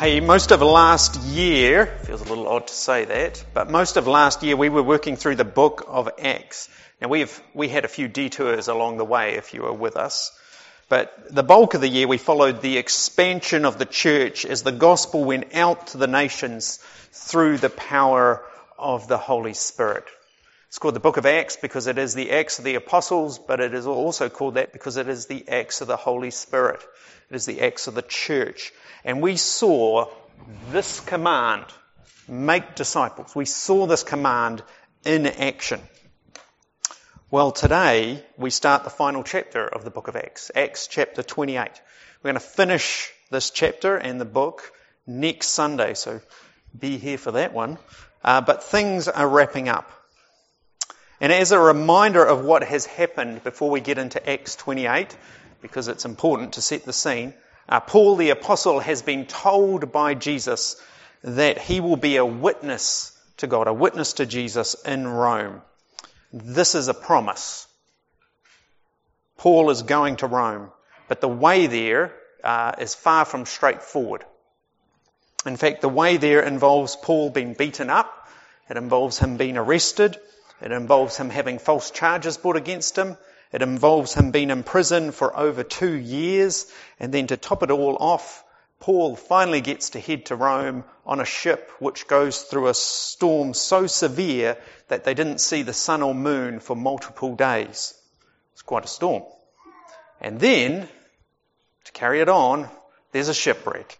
Hey, most of last year, feels a little odd to say that, but most of last year we were working through the book of Acts. Now we've, we had a few detours along the way if you were with us. But the bulk of the year we followed the expansion of the church as the gospel went out to the nations through the power of the Holy Spirit. It's called the book of Acts because it is the Acts of the Apostles, but it is also called that because it is the Acts of the Holy Spirit. It is the Acts of the church. And we saw this command, make disciples. We saw this command in action. Well, today we start the final chapter of the book of Acts, Acts chapter 28. We're going to finish this chapter and the book next Sunday, so be here for that one. Uh, but things are wrapping up. And as a reminder of what has happened before we get into Acts 28, because it's important to set the scene, uh, Paul the apostle has been told by Jesus that he will be a witness to God, a witness to Jesus in Rome. This is a promise. Paul is going to Rome, but the way there uh, is far from straightforward. In fact, the way there involves Paul being beaten up. It involves him being arrested. It involves him having false charges brought against him. It involves him being in prison for over two years. And then to top it all off, Paul finally gets to head to Rome on a ship which goes through a storm so severe that they didn't see the sun or moon for multiple days. It's quite a storm. And then, to carry it on, there's a shipwreck.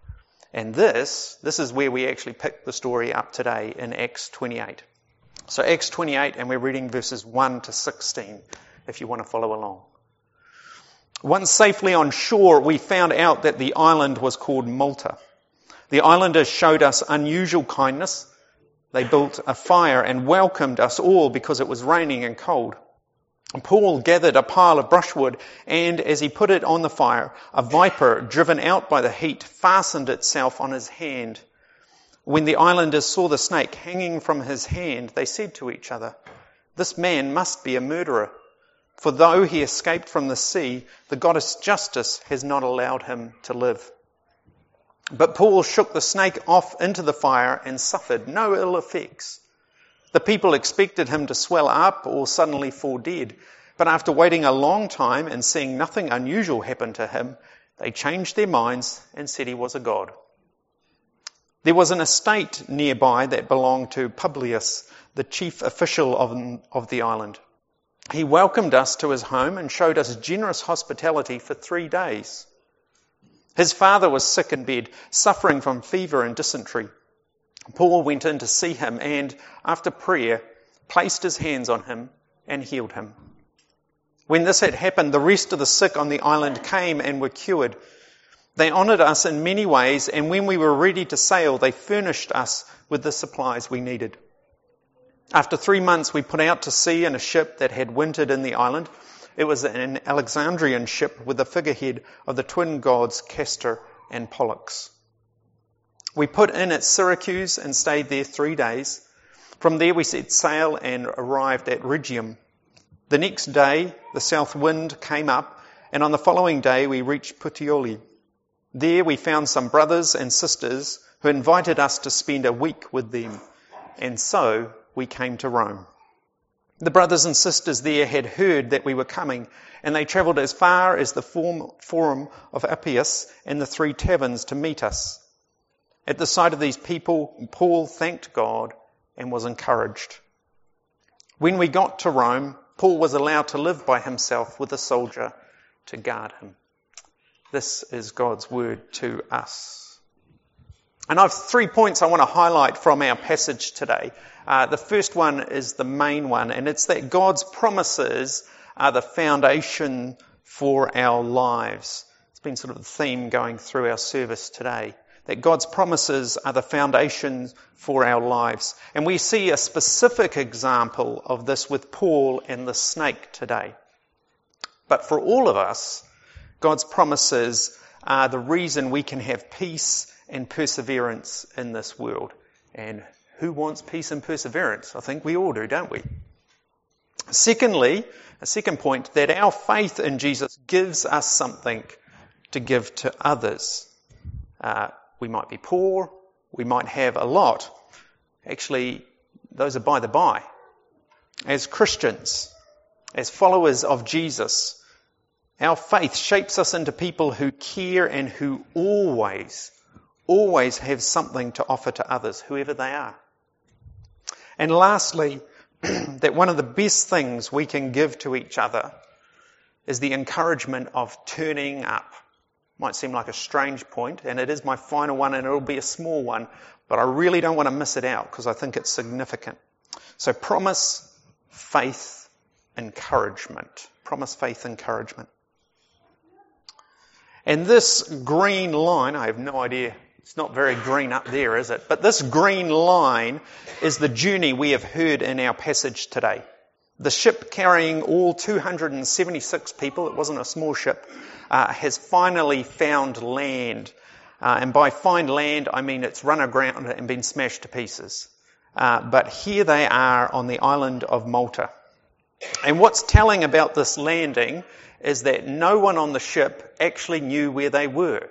And this, this is where we actually pick the story up today in Acts 28. So Acts 28 and we're reading verses 1 to 16 if you want to follow along. Once safely on shore, we found out that the island was called Malta. The islanders showed us unusual kindness. They built a fire and welcomed us all because it was raining and cold. Paul gathered a pile of brushwood and as he put it on the fire, a viper driven out by the heat fastened itself on his hand. When the islanders saw the snake hanging from his hand, they said to each other, this man must be a murderer. For though he escaped from the sea, the goddess Justice has not allowed him to live. But Paul shook the snake off into the fire and suffered no ill effects. The people expected him to swell up or suddenly fall dead. But after waiting a long time and seeing nothing unusual happen to him, they changed their minds and said he was a god. There was an estate nearby that belonged to Publius, the chief official of, the island. He welcomed us to his home and showed us generous hospitality for three days. His father was sick in bed, suffering from fever and dysentery. Paul went in to see him and, after prayer, placed his hands on him and healed him. When this had happened, the rest of the sick on the island came and were cured. They honoured us in many ways, and when we were ready to sail, they furnished us with the supplies we needed. After three months, we put out to sea in a ship that had wintered in the island. It was an Alexandrian ship with the figurehead of the twin gods Castor and Pollux. We put in at Syracuse and stayed there three days. From there we set sail and arrived at Rhegium. The next day the south wind came up and on the following day we reached Puteoli. There we found some brothers and sisters who invited us to spend a week with them. And so we came to Rome. The brothers and sisters there had heard that we were coming, and they travelled as far as the forum of Appius and the three taverns to meet us. At the sight of these people, Paul thanked God and was encouraged. When we got to Rome, Paul was allowed to live by himself with a soldier to guard him. This is God's word to us. And I have three points I want to highlight from our passage today. Uh, the first one is the main one, and it's that God's promises are the foundation for our lives. It's been sort of the theme going through our service today. That God's promises are the foundation for our lives. And we see a specific example of this with Paul and the snake today. But for all of us, God's promises are the reason we can have peace and perseverance in this world. And who wants peace and perseverance? I think we all do, don't we? Secondly, a second point, that our faith in Jesus gives us something to give to others. Uh, we might be poor, we might have a lot. Actually, those are by the by. As Christians, as followers of Jesus, our faith shapes us into people who care and who always, always have something to offer to others, whoever they are. And lastly, that one of the best things we can give to each other is the encouragement of turning up. Might seem like a strange point, and it is my final one, and it'll be a small one, but I really don't want to miss it out because I think it's significant. So promise, faith, encouragement. Promise, faith, encouragement. And this green line, I have no idea, it's not very green up there, is it? But this green line is the journey we have heard in our passage today. The ship carrying all 276 people, it wasn't a small ship, uh, has finally found land. Uh, and by find land, I mean it's run aground and been smashed to pieces. Uh, but here they are on the island of Malta. And what's telling about this landing is that no one on the ship actually knew where they were.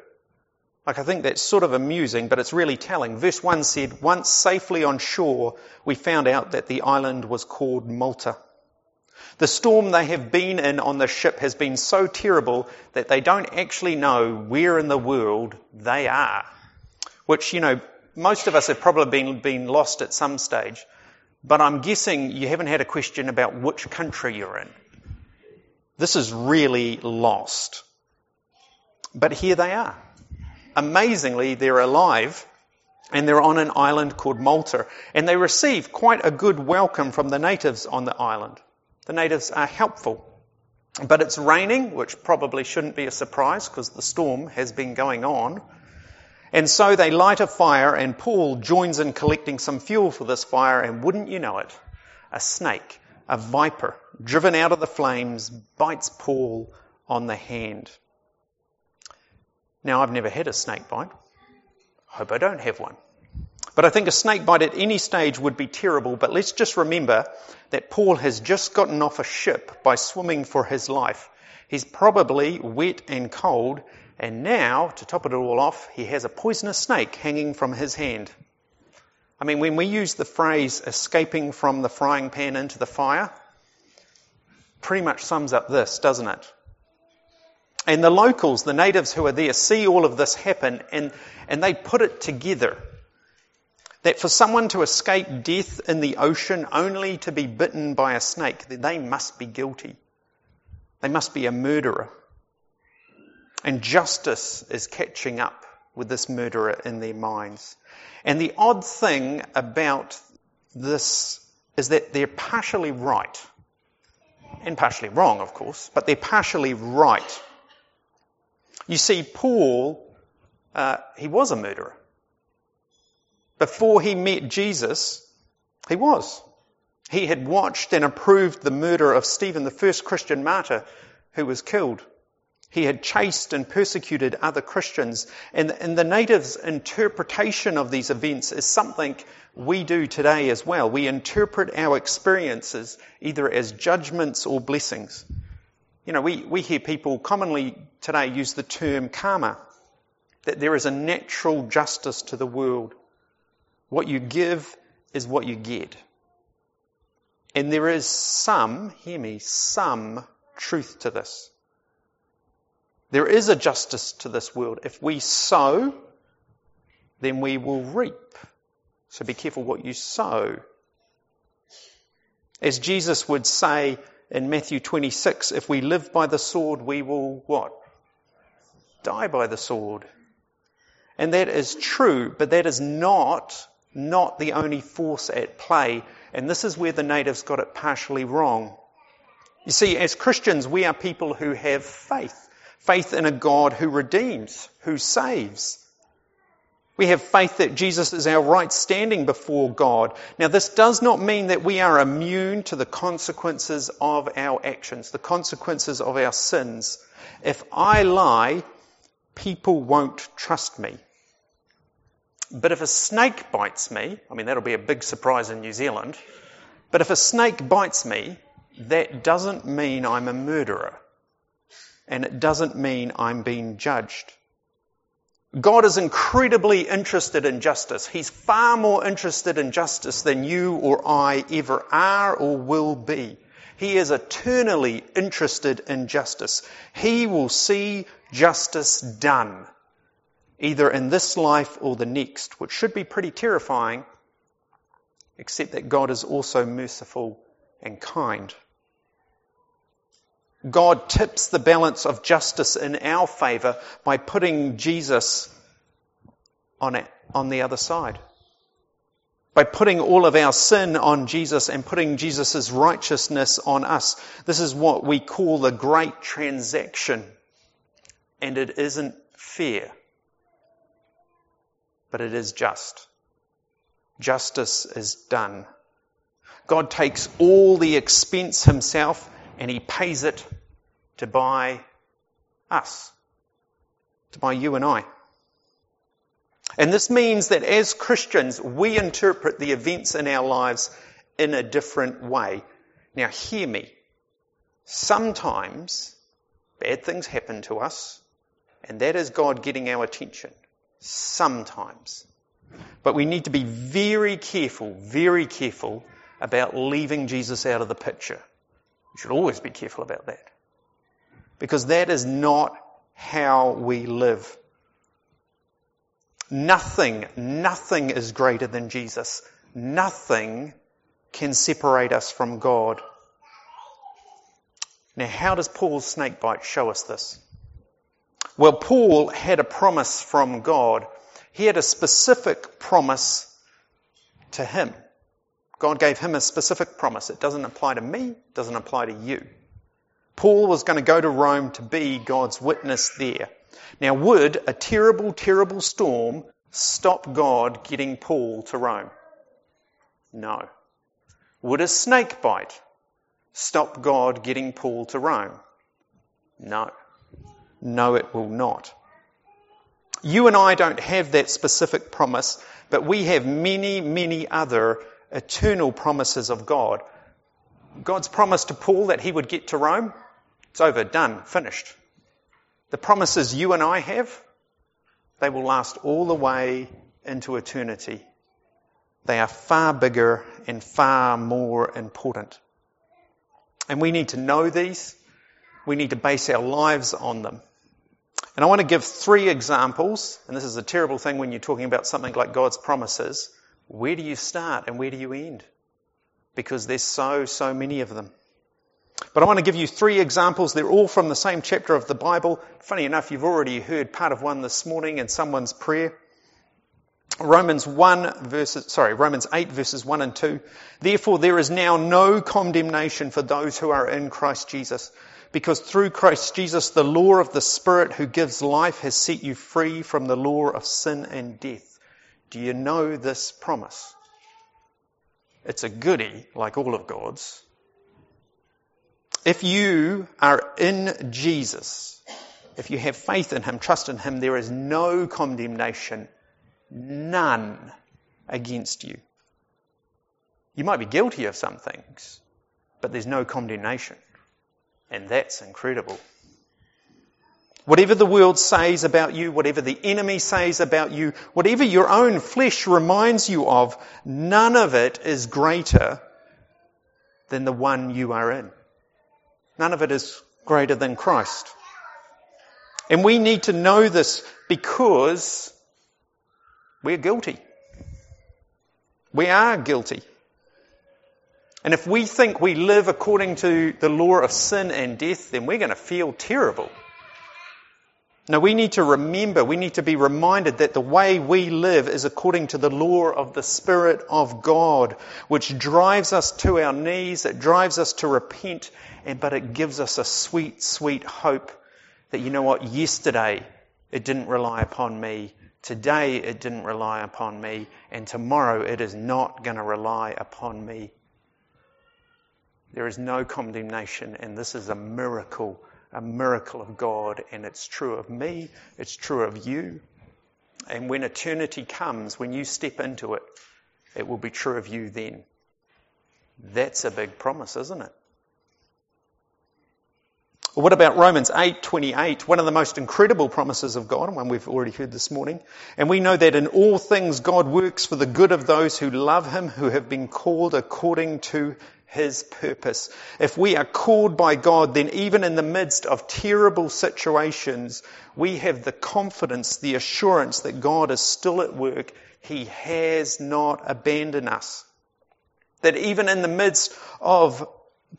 Like I think that's sort of amusing, but it's really telling. Verse 1 said, once safely on shore, we found out that the island was called Malta. The storm they have been in on the ship has been so terrible that they don't actually know where in the world they are. Which, you know, most of us have probably been, been lost at some stage. But I'm guessing you haven't had a question about which country you're in. This is really lost. But here they are. Amazingly, they're alive and they're on an island called Malta. And they receive quite a good welcome from the natives on the island. The natives are helpful. But it's raining, which probably shouldn't be a surprise because the storm has been going on. And so they light a fire and Paul joins in collecting some fuel for this fire and wouldn't you know it, a snake a viper driven out of the flames bites Paul on the hand. Now, I've never had a snake bite. Hope I don't have one. But I think a snake bite at any stage would be terrible. But let's just remember that Paul has just gotten off a ship by swimming for his life. He's probably wet and cold, and now, to top it all off, he has a poisonous snake hanging from his hand. I mean, when we use the phrase escaping from the frying pan into the fire, pretty much sums up this, doesn't it? And the locals, the natives who are there, see all of this happen and, and they put it together. That for someone to escape death in the ocean only to be bitten by a snake, they must be guilty. They must be a murderer. And justice is catching up with this murderer in their minds. And the odd thing about this is that they're partially right. And partially wrong, of course, but they're partially right. You see, Paul, uh, he was a murderer. Before he met Jesus, he was. He had watched and approved the murder of Stephen, the first Christian martyr who was killed. He had chased and persecuted other Christians. And, and, the natives' interpretation of these events is something we do today as well. We interpret our experiences either as judgments or blessings. You know, we, we hear people commonly today use the term karma, that there is a natural justice to the world. What you give is what you get. And there is some, hear me, some truth to this. There is a justice to this world. If we sow, then we will reap. So be careful what you sow. As Jesus would say in Matthew 26, if we live by the sword, we will what? Die by the sword. And that is true, but that is not, not the only force at play. And this is where the natives got it partially wrong. You see, as Christians, we are people who have faith faith in a God who redeems, who saves. We have faith that Jesus is our right standing before God. Now, this does not mean that we are immune to the consequences of our actions, the consequences of our sins. If I lie, people won't trust me. But if a snake bites me, I mean, that'll be a big surprise in New Zealand. But if a snake bites me, that doesn't mean I'm a murderer. And it doesn't mean I'm being judged. God is incredibly interested in justice. He's far more interested in justice than you or I ever are or will be. He is eternally interested in justice. He will see justice done, either in this life or the next, which should be pretty terrifying, except that God is also merciful and kind. God tips the balance of justice in our favor by putting Jesus on, it, on the other side. By putting all of our sin on Jesus and putting Jesus' righteousness on us. This is what we call the great transaction. And it isn't fair. But it is just. Justice is done. God takes all the expense himself and he pays it to buy us, to buy you and I. And this means that as Christians, we interpret the events in our lives in a different way. Now, hear me. Sometimes bad things happen to us, and that is God getting our attention. Sometimes. But we need to be very careful, very careful about leaving Jesus out of the picture. Should always be careful about that. Because that is not how we live. Nothing, nothing is greater than Jesus. Nothing can separate us from God. Now, how does Paul's snake bite show us this? Well, Paul had a promise from God. He had a specific promise to him. God gave him a specific promise. It doesn't apply to me, it doesn't apply to you. Paul was going to go to Rome to be God's witness there. Now, would a terrible, terrible storm stop God getting Paul to Rome? No. Would a snake bite stop God getting Paul to Rome? No. No, it will not. You and I don't have that specific promise, but we have many, many other eternal promises of God. God's promise to Paul that he would get to Rome, it's over, done, finished. The promises you and I have, they will last all the way into eternity. They are far bigger and far more important. And we need to know these. We need to base our lives on them. And I want to give three examples, and this is a terrible thing when you're talking about something like God's promises. Where do you start and where do you end? Because there's so, so many of them. But I want to give you three examples. They're all from the same chapter of the Bible. Funny enough, you've already heard part of one this morning in someone's prayer. Romans 1 verses, sorry, Romans 8 verses 1 and 2. Therefore there is now no condemnation for those who are in Christ Jesus. Because through Christ Jesus, the law of the Spirit who gives life has set you free from the law of sin and death. Do you know this promise? It's a goody, like all of God's. If you are in Jesus, if you have faith in Him, trust in Him, there is no condemnation, none against you. You might be guilty of some things, but there's no condemnation. And that's incredible. Whatever the world says about you, whatever the enemy says about you, whatever your own flesh reminds you of, none of it is greater than the one you are in. None of it is greater than Christ. And we need to know this because we're guilty. We are guilty. And if we think we live according to the law of sin and death, then we're going to feel terrible. Now we need to remember, we need to be reminded that the way we live is according to the law of the Spirit of God, which drives us to our knees, it drives us to repent, and, but it gives us a sweet, sweet hope that you know what, yesterday it didn't rely upon me, today it didn't rely upon me, and tomorrow it is not going to rely upon me. There is no condemnation, and this is a miracle a miracle of God, and it's true of me, it's true of you. And when eternity comes, when you step into it, it will be true of you then. That's a big promise, isn't it? What about Romans 8:28, one of the most incredible promises of God, one we've already heard this morning. And we know that in all things God works for the good of those who love him, who have been called according to his purpose. If we are called by God, then even in the midst of terrible situations, we have the confidence, the assurance that God is still at work. He has not abandoned us. That even in the midst of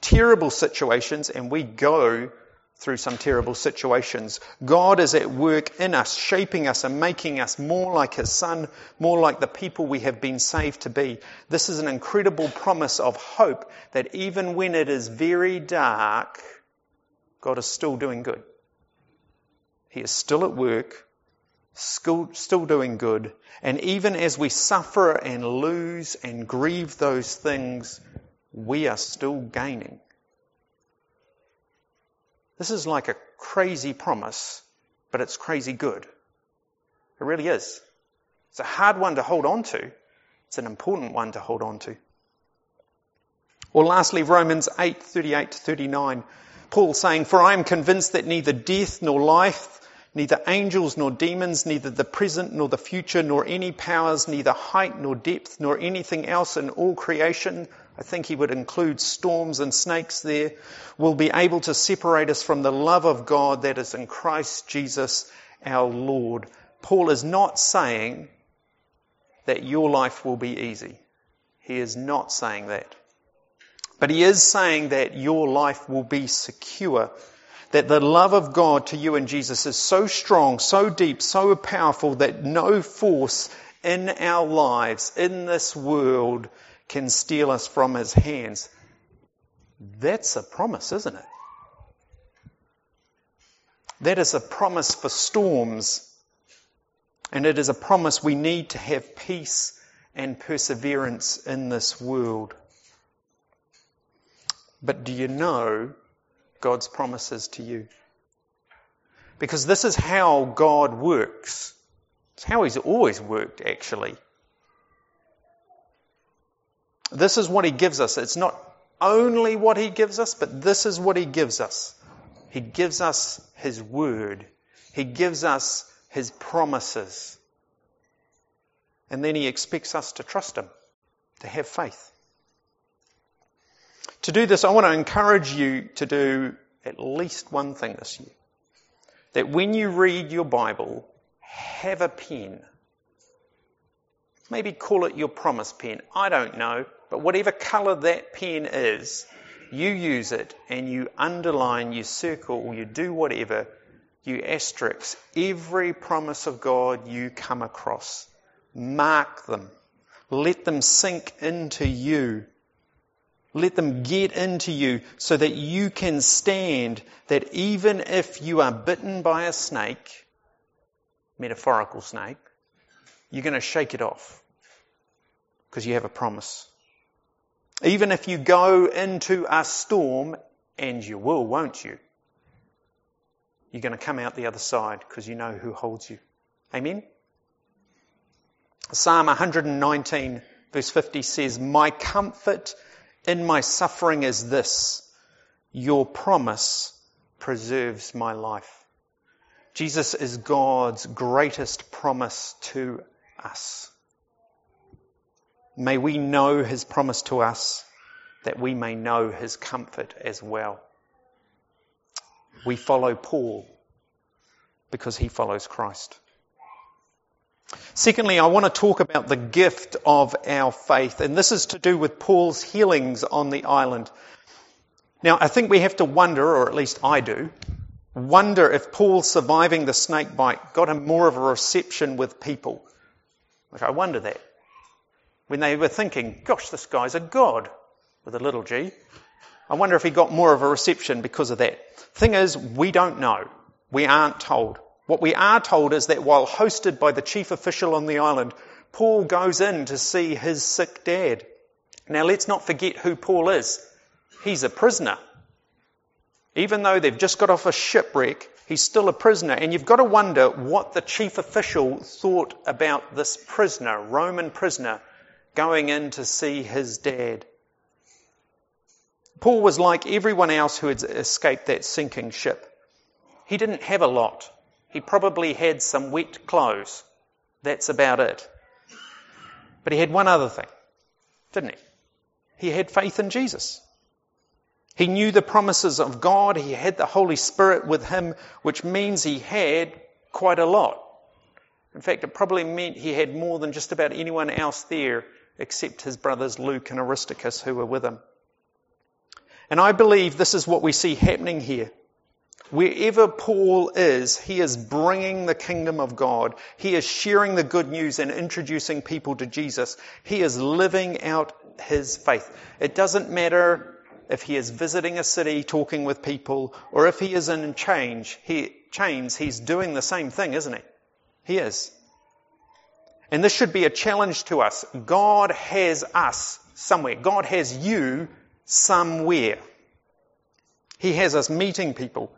terrible situations, and we go through some terrible situations. God is at work in us, shaping us and making us more like His Son, more like the people we have been saved to be. This is an incredible promise of hope that even when it is very dark, God is still doing good. He is still at work, still, doing good. And even as we suffer and lose and grieve those things, we are still gaining. This is like a crazy promise, but it's crazy good. It really is. It's a hard one to hold on to. It's an important one to hold on to. Or lastly, Romans 8, 38 to 39. Paul saying, For I am convinced that neither death nor life, neither angels nor demons, neither the present nor the future, nor any powers, neither height nor depth, nor anything else in all creation I think he would include storms and snakes there, will be able to separate us from the love of God that is in Christ Jesus our Lord. Paul is not saying that your life will be easy. He is not saying that. But he is saying that your life will be secure. That the love of God to you and Jesus is so strong, so deep, so powerful that no force in our lives, in this world, can steal us from his hands. That's a promise, isn't it? That is a promise for storms. And it is a promise we need to have peace and perseverance in this world. But do you know God's promises to you? Because this is how God works. It's how He's always worked, actually. This is what he gives us. It's not only what he gives us, but this is what he gives us. He gives us his word. He gives us his promises. And then he expects us to trust him, to have faith. To do this, I want to encourage you to do at least one thing this year. That when you read your Bible, have a pen. Maybe call it your promise pen. I don't know. But whatever colour that pen is, you use it and you underline, you circle, you do whatever, you asterisk every promise of God you come across. Mark them. Let them sink into you. Let them get into you so that you can stand that even if you are bitten by a snake, metaphorical snake, you're going to shake it off because you have a promise. Even if you go into a storm, and you will, won't you? You're going to come out the other side because you know who holds you. Amen? Psalm 119 verse 50 says, My comfort in my suffering is this, your promise preserves my life. Jesus is God's greatest promise to us. May we know his promise to us that we may know his comfort as well. We follow Paul because he follows Christ. Secondly, I want to talk about the gift of our faith, and this is to do with Paul's healings on the island. Now, I think we have to wonder, or at least I do, wonder if Paul surviving the snake bite got him more of a reception with people. Like, I wonder that when they were thinking, gosh, this guy's a god with a little g. I wonder if he got more of a reception because of that. Thing is, we don't know. We aren't told. What we are told is that while hosted by the chief official on the island, Paul goes in to see his sick dad. Now let's not forget who Paul is. He's a prisoner. Even though they've just got off a shipwreck, He's still a prisoner. And you've got to wonder what the chief official thought about this prisoner, Roman prisoner, going in to see his dad. Paul was like everyone else who had escaped that sinking ship. He didn't have a lot. He probably had some wet clothes. That's about it. But he had one other thing, didn't he? He had faith in Jesus. He knew the promises of God. He had the Holy Spirit with him, which means he had quite a lot. In fact, it probably meant he had more than just about anyone else there except his brothers Luke and Aristarchus who were with him. And I believe this is what we see happening here. Wherever Paul is, he is bringing the kingdom of God. He is sharing the good news and introducing people to Jesus. He is living out his faith. It doesn't matter if he is visiting a city, talking with people, or if he is in change, he, chains, he's doing the same thing, isn't he? He is. And this should be a challenge to us. God has us somewhere. God has you somewhere. He has us meeting people.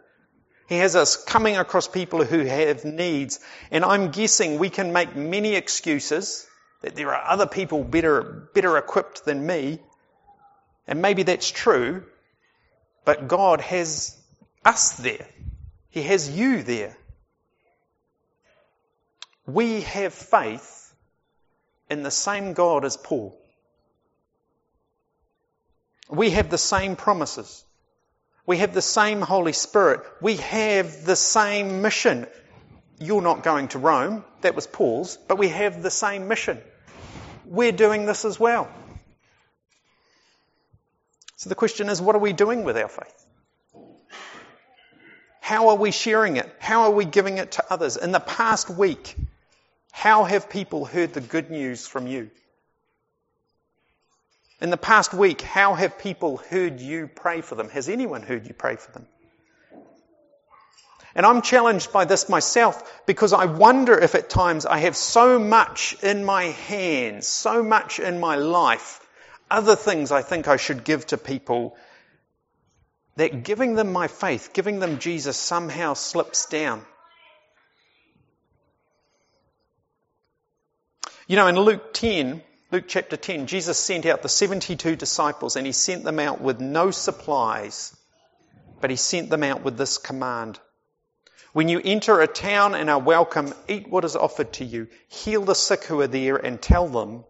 He has us coming across people who have needs. And I'm guessing we can make many excuses that there are other people better, better equipped than me. And maybe that's true, but God has us there. He has you there. We have faith in the same God as Paul. We have the same promises. We have the same Holy Spirit. We have the same mission. You're not going to Rome. That was Paul's. But we have the same mission. We're doing this as well. So the question is, what are we doing with our faith? How are we sharing it? How are we giving it to others? In the past week, how have people heard the good news from you? In the past week, how have people heard you pray for them? Has anyone heard you pray for them? And I'm challenged by this myself because I wonder if at times I have so much in my hands, so much in my life, other things I think I should give to people, that giving them my faith, giving them Jesus somehow slips down. You know, in Luke 10, Luke chapter 10, Jesus sent out the 72 disciples and he sent them out with no supplies, but he sent them out with this command. When you enter a town and are welcome, eat what is offered to you, heal the sick who are there, and tell them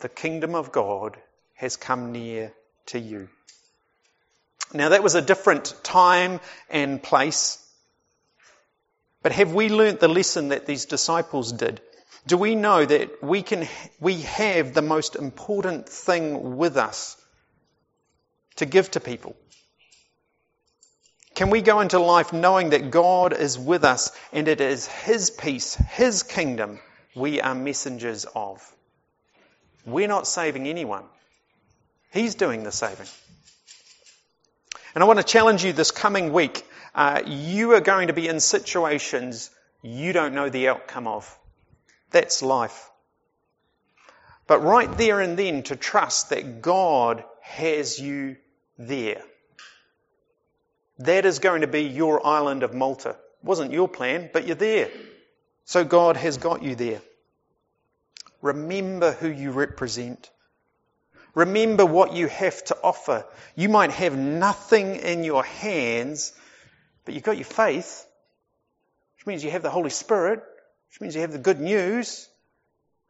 the kingdom of God has come near to you. Now that was a different time and place. But have we learnt the lesson that these disciples did? Do we know that we can, we have the most important thing with us to give to people? Can we go into life knowing that God is with us and it is His peace, His kingdom we are messengers of? We're not saving anyone. He's doing the saving. And I want to challenge you this coming week. Uh, you are going to be in situations you don't know the outcome of. That's life. But right there and then to trust that God has you there. That is going to be your island of Malta. Wasn't your plan, but you're there. So God has got you there. Remember who you represent. Remember what you have to offer. You might have nothing in your hands, but you've got your faith, which means you have the Holy Spirit, which means you have the good news,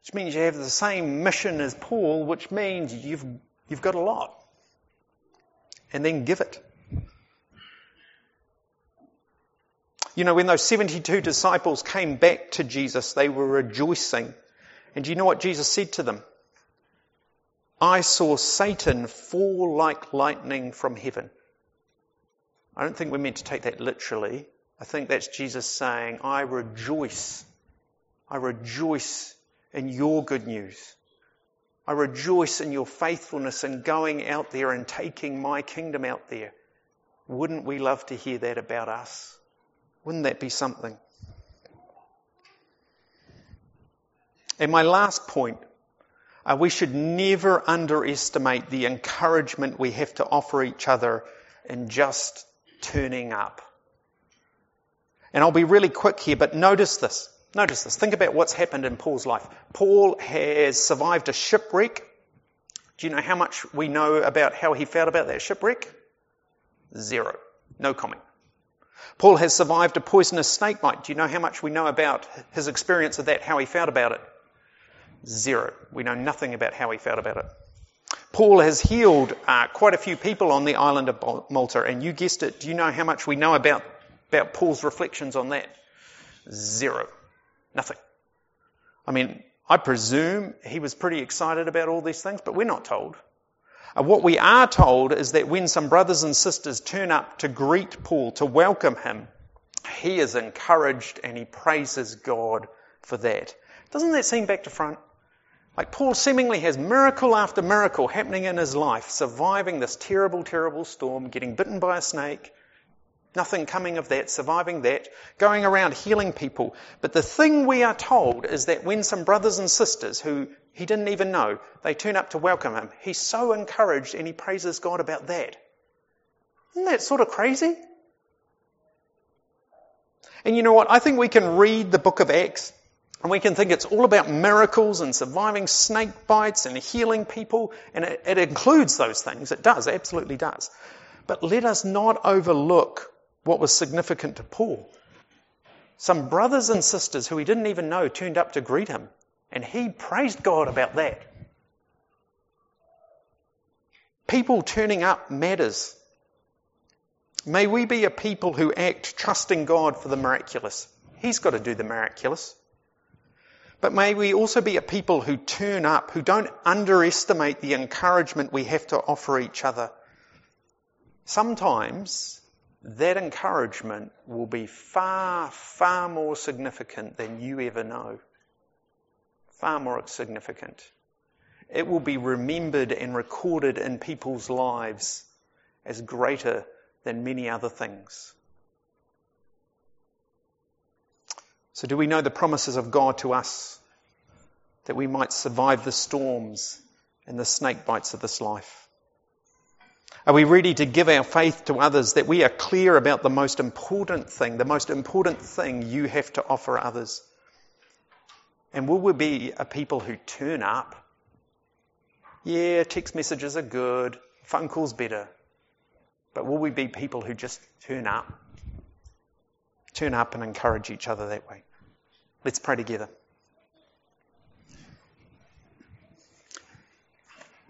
which means you have the same mission as Paul, which means you've, you've got a lot. And then give it. You know, when those 72 disciples came back to Jesus, they were rejoicing. And do you know what Jesus said to them? I saw Satan fall like lightning from heaven. I don't think we're meant to take that literally. I think that's Jesus saying, I rejoice I rejoice in your good news. I rejoice in your faithfulness in going out there and taking my kingdom out there. Wouldn't we love to hear that about us? Wouldn't that be something? And my last point, uh, we should never underestimate the encouragement we have to offer each other in just turning up. And I'll be really quick here, but notice this. Notice this. Think about what's happened in Paul's life. Paul has survived a shipwreck. Do you know how much we know about how he felt about that shipwreck? Zero. No comment. Paul has survived a poisonous snake bite. Do you know how much we know about his experience of that, how he felt about it? Zero. We know nothing about how he felt about it. Paul has healed uh, quite a few people on the island of Malta, and you guessed it. Do you know how much we know about, about Paul's reflections on that? Zero. Nothing. I mean, I presume he was pretty excited about all these things, but we're not told. Uh, what we are told is that when some brothers and sisters turn up to greet Paul, to welcome him, he is encouraged and he praises God for that. Doesn't that seem back to front? Like Paul seemingly has miracle after miracle happening in his life, surviving this terrible, terrible storm, getting bitten by a snake, Nothing coming of that, surviving that, going around healing people. But the thing we are told is that when some brothers and sisters who he didn't even know, they turn up to welcome him, he's so encouraged and he praises God about that. Isn't that sort of crazy? And you know what? I think we can read the book of Acts and we can think it's all about miracles and surviving snake bites and healing people. And it, it includes those things. It does, absolutely does. But let us not overlook what was significant to Paul. Some brothers and sisters who he didn't even know turned up to greet him, and he praised God about that. People turning up matters. May we be a people who act trusting God for the miraculous. He's got to do the miraculous. But may we also be a people who turn up, who don't underestimate the encouragement we have to offer each other. Sometimes that encouragement will be far, far more significant than you ever know. Far more significant. It will be remembered and recorded in people's lives as greater than many other things. So, do we know the promises of God to us that we might survive the storms and the snake bites of this life? Are we ready to give our faith to others that we are clear about the most important thing, the most important thing you have to offer others? And will we be a people who turn up? Yeah, text messages are good, phone calls better. But will we be people who just turn up? Turn up and encourage each other that way. Let's pray together.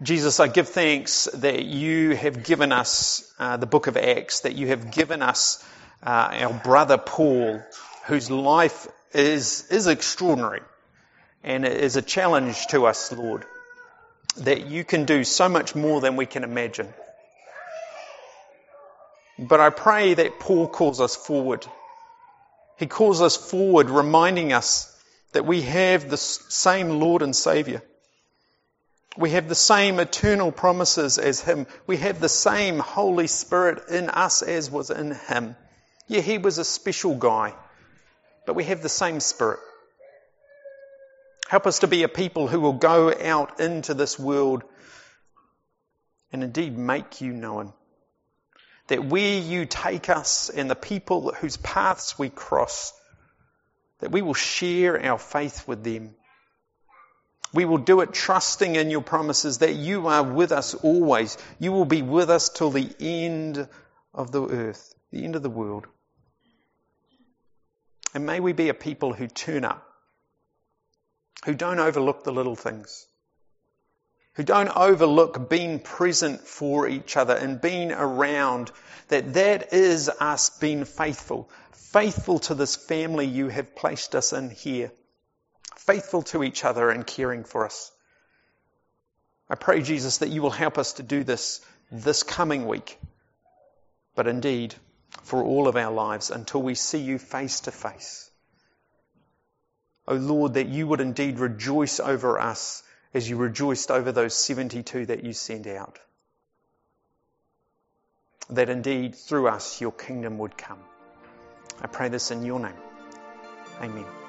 Jesus, I give thanks that you have given us uh, the book of Acts, that you have given us uh, our brother Paul, whose life is, is extraordinary and is a challenge to us, Lord, that you can do so much more than we can imagine. But I pray that Paul calls us forward. He calls us forward, reminding us that we have the same Lord and Saviour we have the same eternal promises as Him. We have the same Holy Spirit in us as was in Him. Yeah, He was a special guy, but we have the same Spirit. Help us to be a people who will go out into this world and indeed make you known. That where you take us and the people whose paths we cross, that we will share our faith with them we will do it trusting in your promises that you are with us always. You will be with us till the end of the earth, the end of the world. And may we be a people who turn up, who don't overlook the little things, who don't overlook being present for each other and being around, that that is us being faithful, faithful to this family you have placed us in here faithful to each other and caring for us. I pray, Jesus, that you will help us to do this this coming week, but indeed for all of our lives until we see you face to face. O Lord, that you would indeed rejoice over us as you rejoiced over those 72 that you sent out. That indeed through us your kingdom would come. I pray this in your name. Amen.